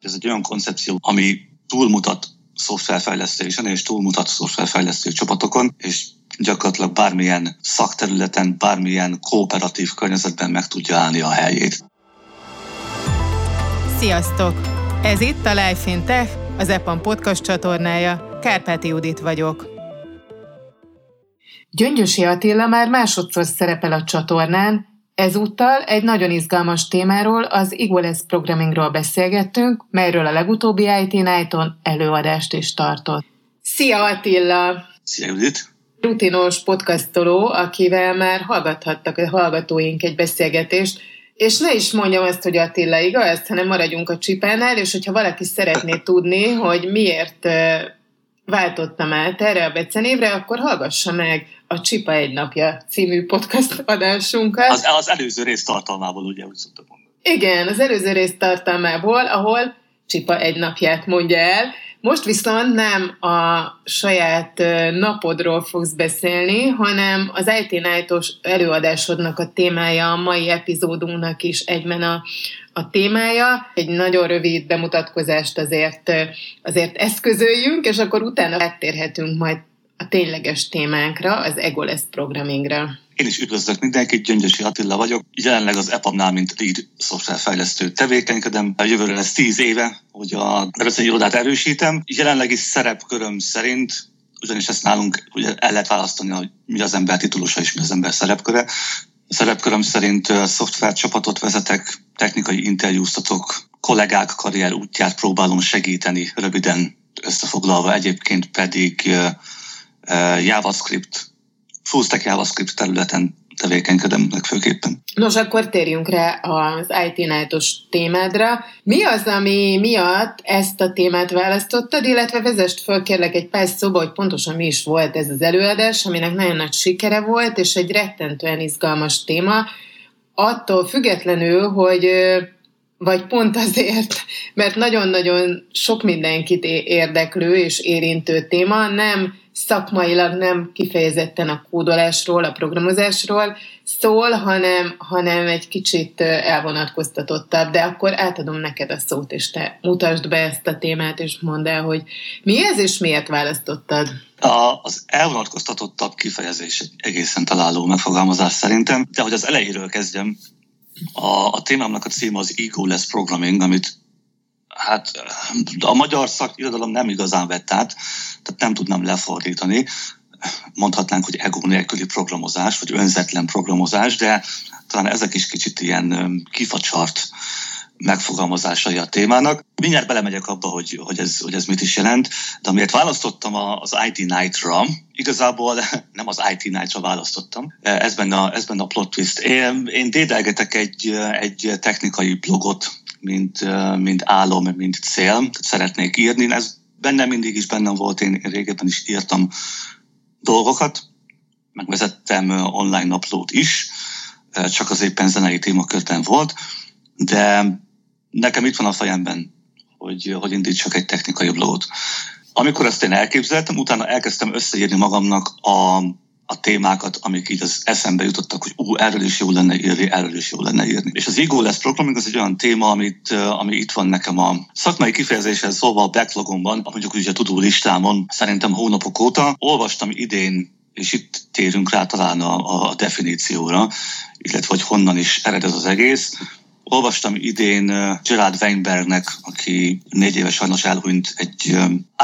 Ez egy olyan koncepció, ami túlmutat szoftverfejlesztésen és túlmutat szoftverfejlesztő csapatokon, és gyakorlatilag bármilyen szakterületen, bármilyen kooperatív környezetben meg tudja állni a helyét. Sziasztok! Ez itt a Life in Tech, az EPAM podcast csatornája. Kárpáti Judit vagyok. Gyöngyösi Attila már másodszor szerepel a csatornán, Ezúttal egy nagyon izgalmas témáról, az Iguales Programmingról beszélgettünk, melyről a legutóbbi IT Night-on előadást is tartott. Szia Attila! Szia Judit! Rutinos podcastoló, akivel már hallgathattak a hallgatóink egy beszélgetést, és ne is mondjam azt, hogy Attila igaz, hanem maradjunk a csipánál, és hogyha valaki szeretné tudni, hogy miért váltottam át erre a becenévre, akkor hallgassa meg a Csipa egy napja című podcast adásunkat. Az, az előző rész tartalmából, ugye, úgy szoktam mondani. Igen, az előző rész tartalmából, ahol Csipa egy napját mondja el. Most viszont nem a saját napodról fogsz beszélni, hanem az IT Night-os előadásodnak a témája, a mai epizódunknak is egyben a, a témája. Egy nagyon rövid bemutatkozást azért, azért eszközöljünk, és akkor utána áttérhetünk majd a tényleges témánkra, az Egoles programmingra. Én is üdvözlök mindenkit, Gyöngyösi Attila vagyok. Jelenleg az EPAM-nál, mint lead szoftverfejlesztő tevékenykedem. A jövőre lesz tíz éve, hogy a nevezői irodát erősítem. Jelenlegi szerepköröm szerint ugyanis ezt nálunk ugye el lehet választani, hogy mi az ember titulusa és mi az ember szerepköre. A szerepköröm szerint szoftvercsapatot vezetek, technikai interjúztatok, kollégák karrier útját próbálom segíteni, röviden összefoglalva egyébként pedig JavaScript, full stack JavaScript területen tevékenykedem legfőképpen. Nos, akkor térjünk rá az IT Night-os témádra. Mi az, ami miatt ezt a témát választottad, illetve vezest föl kérlek egy pár szóba, hogy pontosan mi is volt ez az előadás, aminek nagyon nagy sikere volt, és egy rettentően izgalmas téma, attól függetlenül, hogy vagy pont azért, mert nagyon-nagyon sok mindenkit érdeklő és érintő téma, nem szakmailag nem kifejezetten a kódolásról, a programozásról szól, hanem, hanem egy kicsit elvonatkoztatottabb, de akkor átadom neked a szót, és te mutasd be ezt a témát, és mondd el, hogy mi ez, és miért választottad. A, az elvonatkoztatottabb kifejezés egészen találó megfogalmazás szerintem, de hogy az elejéről kezdjem, a, a témámnak a címe az Egoless Programming, amit hát a magyar szakirodalom nem igazán vett át, tehát nem tudnám lefordítani. Mondhatnánk, hogy ego nélküli programozás, vagy önzetlen programozás, de talán ezek is kicsit ilyen kifacsart megfogalmazásai a témának. Mindjárt belemegyek abba, hogy, hogy, ez, hogy ez mit is jelent, de amiért választottam az IT Night-ra, igazából nem az IT Night-ra választottam, ez benne a, ez benne a plot twist. Én, én dédelgetek egy, egy technikai blogot, mint, mint álom, mint cél, szeretnék írni. Ez bennem mindig is bennem volt, én régebben is írtam dolgokat, megvezettem online naplót is, csak az éppen zenei témakörben volt, de nekem itt van a fejemben, hogy, hogy indítsak egy technikai blogot. Amikor ezt én elképzeltem, utána elkezdtem összeírni magamnak a, a témákat, amik így az eszembe jutottak, hogy ú, erről is jó lenne írni, erről is jó lenne írni. És az Ego lesz programming az egy olyan téma, amit, ami itt van nekem a szakmai kifejezéssel szóval a backlogomban, mondjuk úgy a tudó listámon, szerintem hónapok óta. Olvastam idén és itt térünk rá talán a, a definícióra, illetve hogy honnan is ered ez az egész. Olvastam idén Gerard Weinbergnek, aki négy éves sajnos elhunyt, egy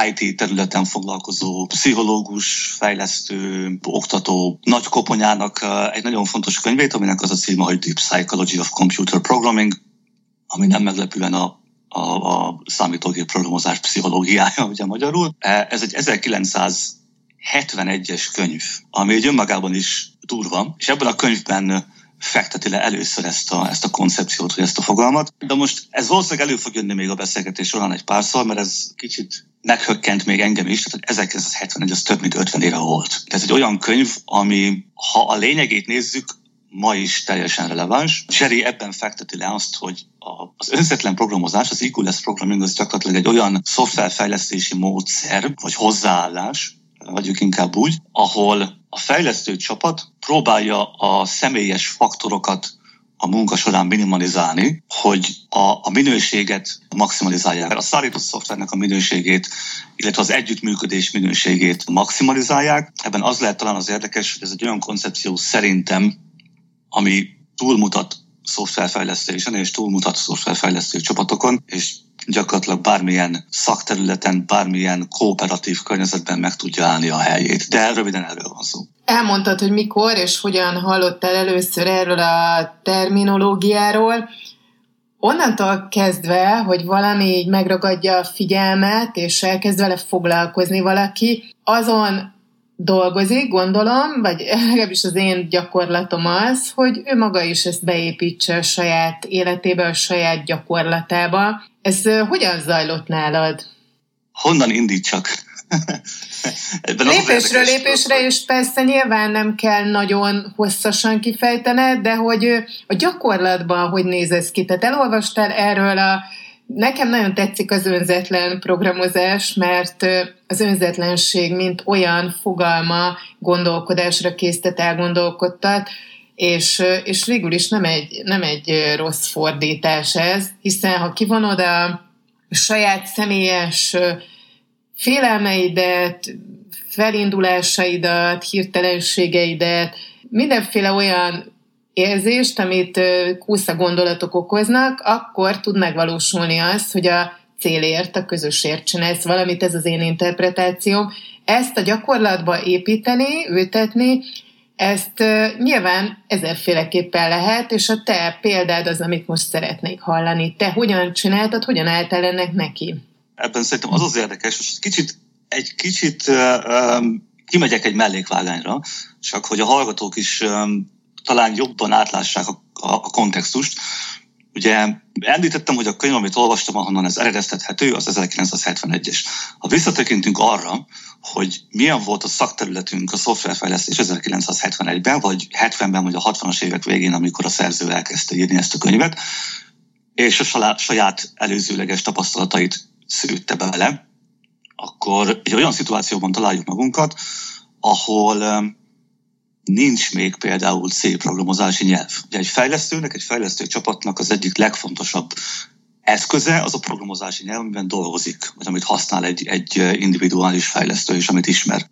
IT területen foglalkozó pszichológus, fejlesztő, oktató nagy koponyának egy nagyon fontos könyvét, aminek az a címe, hogy Deep Psychology of Computer Programming, ami nem meglepően a a, a számítógép programozás pszichológiája, ugye magyarul. E, ez egy 1971-es könyv, ami egy önmagában is durva, és ebben a könyvben fekteti le először ezt a, ezt a koncepciót, vagy ezt a fogalmat. De most ez valószínűleg elő fog jönni még a beszélgetés során egy párszor, mert ez kicsit meghökkent még engem is, tehát 1971 az több mint 50 éve volt. Ez egy olyan könyv, ami, ha a lényegét nézzük, ma is teljesen releváns. Sherry ebben fekteti le azt, hogy az önzetlen programozás, az EQLess programming az gyakorlatilag egy olyan szoftverfejlesztési módszer, vagy hozzáállás, vagyunk inkább úgy, ahol a fejlesztő csapat próbálja a személyes faktorokat a munka során minimalizálni, hogy a, a minőséget maximalizálják. A szállító szoftvernek a minőségét, illetve az együttműködés minőségét maximalizálják. Ebben az lehet talán az érdekes, hogy ez egy olyan koncepció szerintem, ami túlmutat szoftverfejlesztésen és túlmutat szoftverfejlesztő csapatokon, és gyakorlatilag bármilyen szakterületen, bármilyen kooperatív környezetben meg tudja állni a helyét. De röviden erről van szó. Elmondtad, hogy mikor és hogyan hallottál először erről a terminológiáról. Onnantól kezdve, hogy valami így megragadja a figyelmet, és elkezd vele foglalkozni valaki, azon dolgozik, gondolom, vagy legalábbis az én gyakorlatom az, hogy ő maga is ezt beépítse a saját életébe, a saját gyakorlatába. Ez hogyan zajlott nálad? Honnan indítsak? Lépésről lépésre, és persze nyilván nem kell nagyon hosszasan kifejtened, de hogy a gyakorlatban hogy néz ez ki? Tehát elolvastál erről a Nekem nagyon tetszik az önzetlen programozás, mert az önzetlenség, mint olyan fogalma gondolkodásra késztet, elgondolkodtat, és, és végül is nem egy, nem egy rossz fordítás ez, hiszen ha kivonod a saját személyes félelmeidet, felindulásaidat, hirtelenségeidet, mindenféle olyan érzést, amit kúsza gondolatok okoznak, akkor tud megvalósulni az, hogy a célért, a közösért csinálsz valamit, ez az én interpretációm. Ezt a gyakorlatba építeni, ültetni, ezt nyilván ezerféleképpen lehet, és a te példád az, amit most szeretnék hallani. Te hogyan csináltad, hogyan álltál ennek neki? Ebben szerintem az az érdekes, hogy kicsit, egy kicsit um, kimegyek egy mellékvágányra, csak hogy a hallgatók is um, talán jobban átlássák a, a, a kontextust. Ugye említettem, hogy a könyv, amit olvastam, ahonnan ez eredeztethető, az 1971-es. Ha visszatekintünk arra, hogy milyen volt a szakterületünk a szoftverfejlesztés 1971-ben, vagy 70-ben, vagy a 60-as évek végén, amikor a szerző elkezdte írni ezt a könyvet, és a saját előzőleges tapasztalatait szűrte bele, akkor egy olyan szituációban találjuk magunkat, ahol nincs még például C programozási nyelv. Ugye egy fejlesztőnek, egy fejlesztő csapatnak az egyik legfontosabb eszköze az a programozási nyelv, amiben dolgozik, vagy amit használ egy, egy individuális fejlesztő, és amit ismer.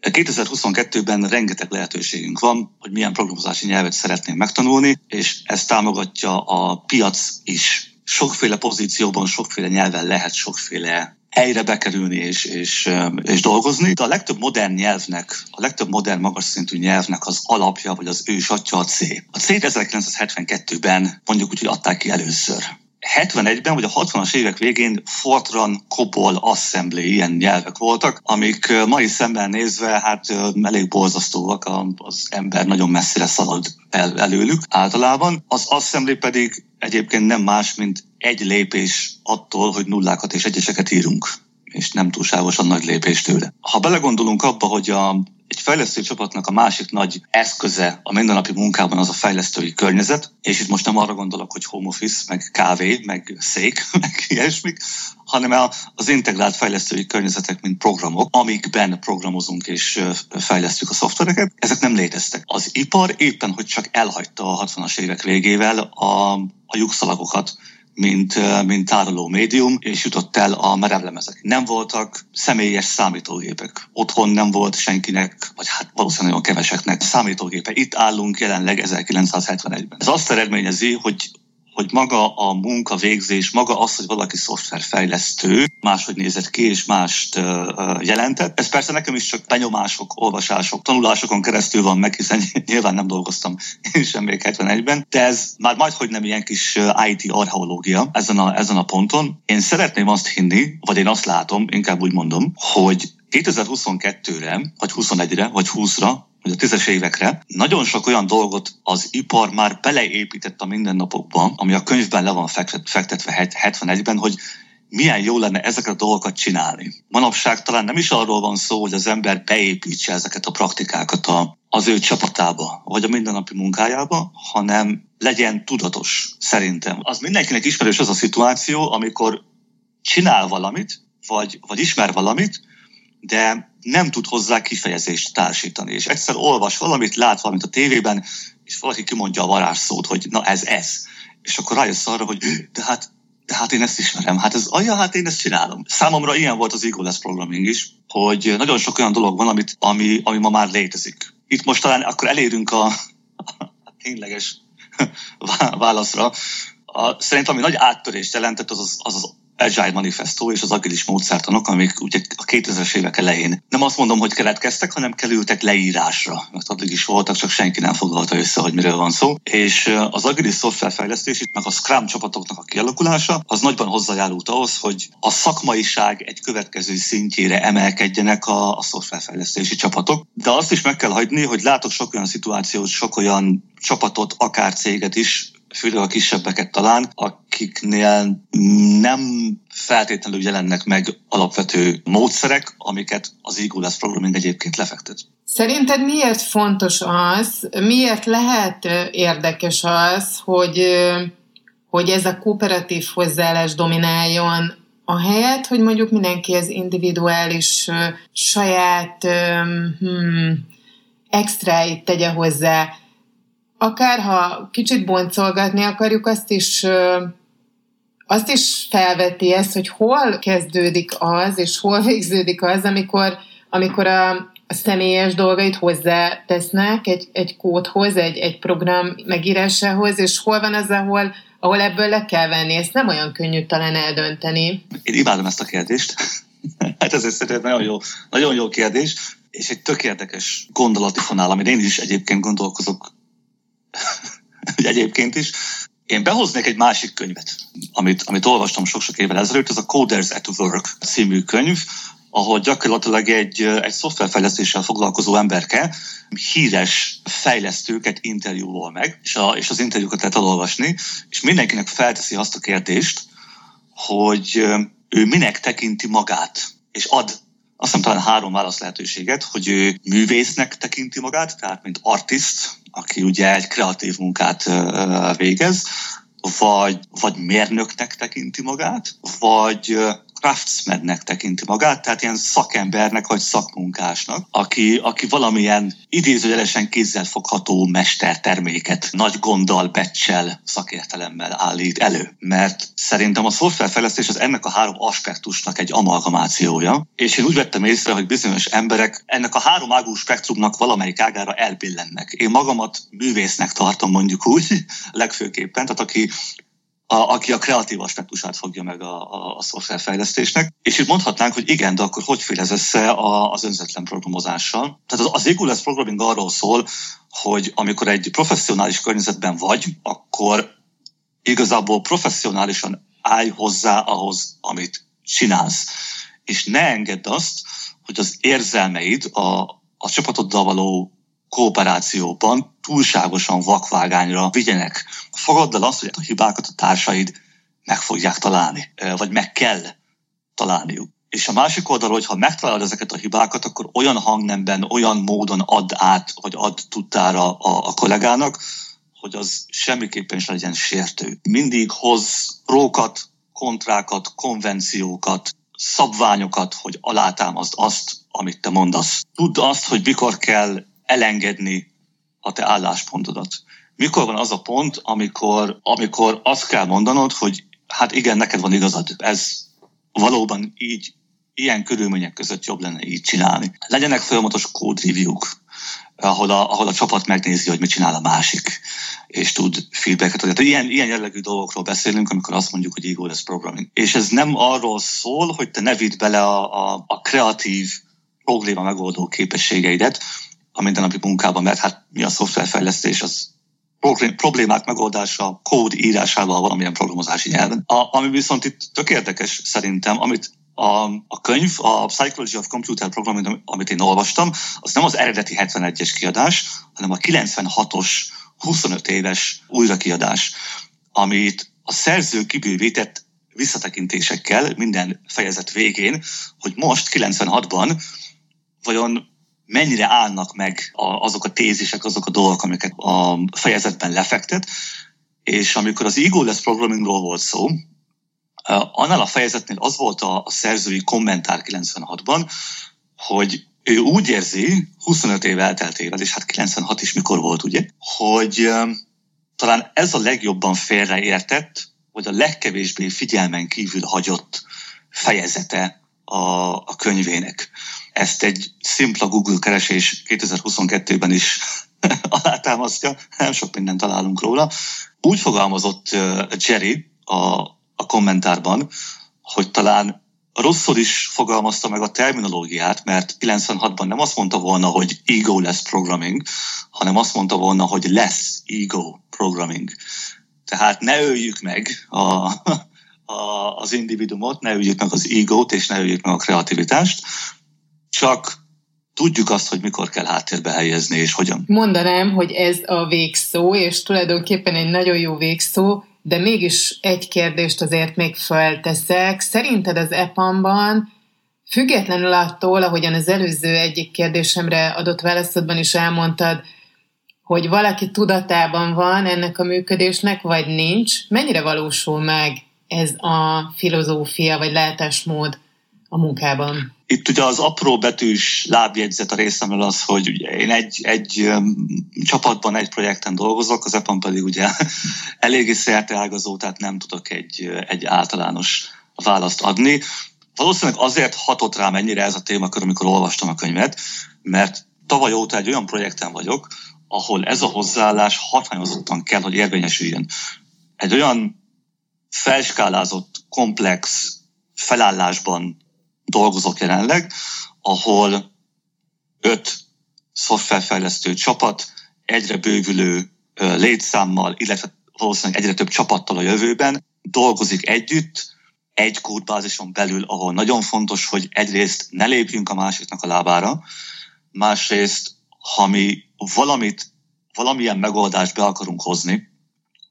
2022-ben rengeteg lehetőségünk van, hogy milyen programozási nyelvet szeretnénk megtanulni, és ez támogatja a piac is. Sokféle pozícióban, sokféle nyelven lehet sokféle helyre bekerülni és, és, és dolgozni. De a legtöbb modern nyelvnek, a legtöbb modern magas szintű nyelvnek az alapja, vagy az ősatja a C. A C 1972-ben mondjuk úgy, hogy adták ki először. 71-ben vagy a 60-as évek végén Fortran, Cobol, Assembly ilyen nyelvek voltak, amik mai szemben nézve hát elég borzasztóak, az ember nagyon messzire szalad el előlük általában. Az Assembly pedig egyébként nem más, mint egy lépés attól, hogy nullákat és egyeseket írunk és nem túlságosan nagy lépés tőle. Ha belegondolunk abba, hogy a egy fejlesztő csapatnak a másik nagy eszköze a mindennapi munkában az a fejlesztői környezet, és itt most nem arra gondolok, hogy home office, meg kávé, meg szék, meg ilyesmik, hanem az integrált fejlesztői környezetek, mint programok, amikben programozunk és fejlesztjük a szoftvereket, ezek nem léteztek. Az ipar éppen, hogy csak elhagyta a 60-as évek végével a, a lyukszalagokat, mint, mint tároló médium, és jutott el a merevlemezek. Nem voltak személyes számítógépek. Otthon nem volt senkinek, vagy hát valószínűleg nagyon keveseknek számítógépe. Itt állunk jelenleg 1971-ben. Ez azt eredményezi, hogy hogy maga a munkavégzés, maga az, hogy valaki szoftverfejlesztő, máshogy nézett ki és mást jelentett. Ez persze nekem is csak benyomások, olvasások, tanulásokon keresztül van meg, hiszen nyilván nem dolgoztam én sem még 71-ben, de ez már majdhogy nem ilyen kis IT archeológia ezen a, ezen a ponton. Én szeretném azt hinni, vagy én azt látom, inkább úgy mondom, hogy 2022-re, vagy 21-re, vagy 20-ra hogy a tízes évekre nagyon sok olyan dolgot az ipar már beleépített a mindennapokban, ami a könyvben le van fektetve 71-ben, hogy milyen jó lenne ezeket a dolgokat csinálni. Manapság talán nem is arról van szó, hogy az ember beépítse ezeket a praktikákat a, az ő csapatába, vagy a mindennapi munkájába, hanem legyen tudatos, szerintem. Az mindenkinek ismerős az a szituáció, amikor csinál valamit, vagy, vagy ismer valamit, de nem tud hozzá kifejezést társítani. És egyszer olvas valamit, lát valamit a tévében, és valaki kimondja a varázsszót, hogy na ez ez, és akkor rájössz arra, hogy de hát, de hát én ezt ismerem, hát ez, ja, hát én ezt csinálom. Számomra ilyen volt az Eagles programming is, hogy nagyon sok olyan dolog van, amit, ami, ami ma már létezik. Itt most talán akkor elérünk a, a tényleges válaszra. A, szerintem ami nagy áttörést jelentett, az az, az, az Agile Manifesto és az agilis módszertanok, amik ugye a 2000-es évek elején nem azt mondom, hogy keletkeztek, hanem kerültek leírásra, mert addig is voltak, csak senki nem foglalta össze, hogy miről van szó. És az agilis szoftverfejlesztés, meg a Scrum csapatoknak a kialakulása, az nagyban hozzájárult ahhoz, hogy a szakmaiság egy következő szintjére emelkedjenek a, a szoftverfejlesztési csapatok. De azt is meg kell hagyni, hogy látok sok olyan szituációt, sok olyan csapatot, akár céget is, főleg a kisebbeket talán, akiknél nem feltétlenül jelennek meg alapvető módszerek, amiket az Eagles Programming egyébként lefektet. Szerinted miért fontos az, miért lehet érdekes az, hogy, hogy ez a kooperatív hozzáállás domináljon a helyet, hogy mondjuk mindenki az individuális saját hmm, extráit tegye hozzá, akár ha kicsit boncolgatni akarjuk, azt is azt is felveti ezt, hogy hol kezdődik az, és hol végződik az, amikor, amikor a, a személyes dolgait hozzátesznek egy, egy kódhoz, egy, egy program megírásához, és hol van az, ahol, ahol ebből le kell venni. Ezt nem olyan könnyű talán eldönteni. Én imádom ezt a kérdést. hát ez szerintem nagyon jó, nagyon jó kérdés, és egy tök érdekes gondolati fonál, amit én is egyébként gondolkozok egyébként is. Én behoznék egy másik könyvet, amit, amit olvastam sok-sok évvel ezelőtt, ez a Coders at Work című könyv, ahol gyakorlatilag egy, egy szoftverfejlesztéssel foglalkozó emberke híres fejlesztőket interjúol meg, és, a, és az interjúkat lehet elolvasni, és mindenkinek felteszi azt a kérdést, hogy ő minek tekinti magát, és ad azt hiszem talán három válasz lehetőséget, hogy ő művésznek tekinti magát, tehát mint artist, aki ugye egy kreatív munkát végez, vagy, vagy mérnöknek tekinti magát, vagy craftsmannek tekinti magát, tehát ilyen szakembernek vagy szakmunkásnak, aki, aki valamilyen idézőjelesen kézzelfogható mesterterméket nagy gonddal, becsel, szakértelemmel állít elő. Mert szerintem a szoftverfejlesztés az ennek a három aspektusnak egy amalgamációja, és én úgy vettem észre, hogy bizonyos emberek ennek a három ágú spektrumnak valamelyik ágára elbillennek. Én magamat művésznek tartom mondjuk úgy, legfőképpen, tehát aki a, aki a kreatív aspektusát fogja meg a, a, a szoftverfejlesztésnek. És itt mondhatnánk, hogy igen, de akkor hogy fél ez össze a, az önzetlen programozással? Tehát az, az Eagles Programming arról szól, hogy amikor egy professzionális környezetben vagy, akkor igazából professzionálisan állj hozzá ahhoz, amit csinálsz. És ne engedd azt, hogy az érzelmeid a, a csapatoddal való kooperációban túlságosan vakvágányra vigyenek. Fogadd el azt, hogy a hibákat a társaid meg fogják találni, vagy meg kell találniuk. És a másik oldalról, ha megtalálod ezeket a hibákat, akkor olyan hangnemben, olyan módon add át, vagy add tudtára a, a kollégának, hogy az semmiképpen sem legyen sértő. Mindig hoz rókat, kontrákat, konvenciókat, szabványokat, hogy alátámazd azt, amit te mondasz. Tudd azt, hogy mikor kell elengedni a te álláspontodat. Mikor van az a pont, amikor, amikor azt kell mondanod, hogy hát igen, neked van igazad, ez valóban így, ilyen körülmények között jobb lenne így csinálni. Legyenek folyamatos code review-k, ahol a, ahol a csapat megnézi, hogy mit csinál a másik, és tud feedbacket adni. Tehát ilyen, ilyen jellegű dolgokról beszélünk, amikor azt mondjuk, hogy ego lesz programming. És ez nem arról szól, hogy te ne vidd bele a, a, a kreatív probléma megoldó képességeidet, a mindennapi munkában, mert hát mi a szoftverfejlesztés, az problémák megoldása kód írásával valamilyen programozási nyelven. A, ami viszont itt tök érdekes szerintem, amit a, a könyv, a Psychology of Computer Programming, amit én olvastam, az nem az eredeti 71-es kiadás, hanem a 96-os 25 éves újrakiadás, amit a szerző kibővített visszatekintésekkel minden fejezet végén, hogy most 96-ban vajon mennyire állnak meg azok a tézisek, azok a dolgok, amiket a fejezetben lefektet, és amikor az Ego-less programmingról volt szó, annál a fejezetnél az volt a, szerzői kommentár 96-ban, hogy ő úgy érzi, 25 év elteltével, és hát 96 is mikor volt, ugye, hogy talán ez a legjobban félreértett, vagy a legkevésbé figyelmen kívül hagyott fejezete a, a könyvének. Ezt egy szimpla Google keresés 2022-ben is alátámasztja, nem sok mindent találunk róla. Úgy fogalmazott Jerry a, a kommentárban, hogy talán rosszul is fogalmazta meg a terminológiát, mert 96-ban nem azt mondta volna, hogy ego less programming, hanem azt mondta volna, hogy less ego programming. Tehát ne öljük meg a, a, az individumot, ne öljük meg az egót, és ne öljük meg a kreativitást, csak tudjuk azt, hogy mikor kell háttérbe helyezni, és hogyan. Mondanám, hogy ez a végszó, és tulajdonképpen egy nagyon jó végszó, de mégis egy kérdést azért még felteszek. Szerinted az EPAM-ban függetlenül attól, ahogyan az előző egyik kérdésemre adott válaszodban is elmondtad, hogy valaki tudatában van ennek a működésnek, vagy nincs, mennyire valósul meg ez a filozófia vagy látásmód a munkában? Itt ugye az apró betűs lábjegyzet a részemről az, hogy ugye én egy, egy um, csapatban, egy projekten dolgozok, az EPAM pedig ugye eléggé szerteágazó, tehát nem tudok egy, egy általános választ adni. Valószínűleg azért hatott rám ennyire ez a témakör, amikor olvastam a könyvet, mert tavaly óta egy olyan projekten vagyok, ahol ez a hozzáállás hatványozottan kell, hogy érvényesüljön. Egy olyan felskálázott, komplex felállásban dolgozok jelenleg, ahol öt szoftverfejlesztő csapat egyre bővülő létszámmal, illetve valószínűleg egyre több csapattal a jövőben dolgozik együtt, egy kódbázison belül, ahol nagyon fontos, hogy egyrészt ne lépjünk a másiknak a lábára, másrészt, ha mi valamit, valamilyen megoldást be akarunk hozni,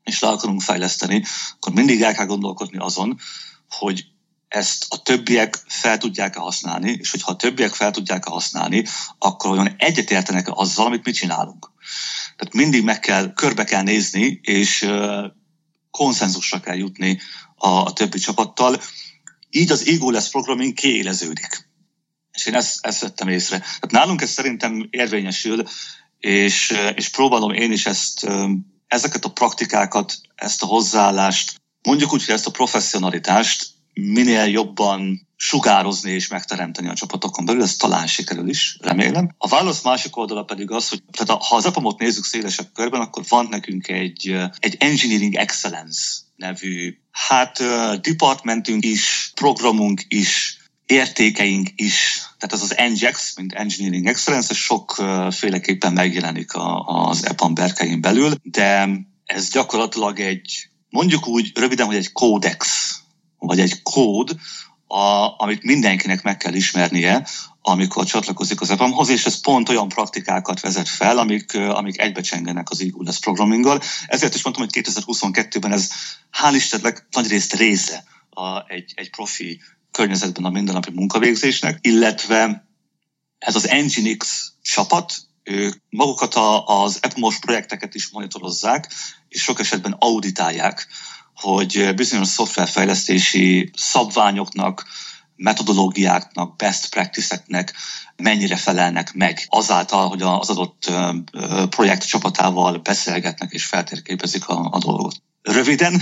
és le akarunk fejleszteni, akkor mindig el kell gondolkodni azon, hogy ezt a többiek fel tudják-e használni, és hogyha a többiek fel tudják-e használni, akkor olyan egyetértenek azzal, amit mi csinálunk. Tehát mindig meg kell, körbe kell nézni, és konszenzusra kell jutni a, a többi csapattal. Így az Ego lesz programming kiéleződik. És én ezt, ezt vettem észre. Tehát nálunk ez szerintem érvényesül, és, és próbálom én is ezt, ezeket a praktikákat, ezt a hozzáállást, mondjuk úgy, hogy ezt a professzionalitást minél jobban sugározni és megteremteni a csapatokon belül, ez talán sikerül is, remélem. A válasz másik oldala pedig az, hogy tehát ha az apamot nézzük szélesebb körben, akkor van nekünk egy, egy Engineering Excellence nevű, hát departmentünk is, programunk is, értékeink is, tehát ez az NGEX, mint Engineering Excellence, ez sokféleképpen megjelenik az EPAM berkein belül, de ez gyakorlatilag egy, mondjuk úgy röviden, hogy egy kódex, vagy egy kód, a, amit mindenkinek meg kell ismernie, amikor csatlakozik az EPAM-hoz, és ez pont olyan praktikákat vezet fel, amik, amik egybecsengenek az eGoodless programminggal. Ezért is mondtam, hogy 2022-ben ez hál' Istennek nagy részt része a, egy, egy profi környezetben a mindennapi munkavégzésnek, illetve ez az Nginx csapat, ők magukat a, az EPMOS projekteket is monitorozzák, és sok esetben auditálják, hogy bizonyos szoftverfejlesztési szabványoknak, metodológiáknak, best practice-eknek mennyire felelnek meg azáltal, hogy az adott projekt csapatával beszélgetnek és feltérképezik a, a dolgot. Röviden,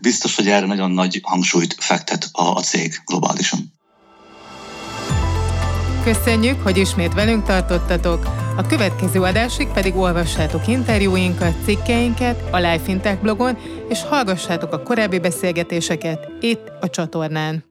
biztos, hogy erre nagyon nagy hangsúlyt fektet a, a cég globálisan. Köszönjük, hogy ismét velünk tartottatok. A következő adásig pedig olvassátok interjúinkat, cikkeinket a Life Fintech blogon, és hallgassátok a korábbi beszélgetéseket itt a csatornán.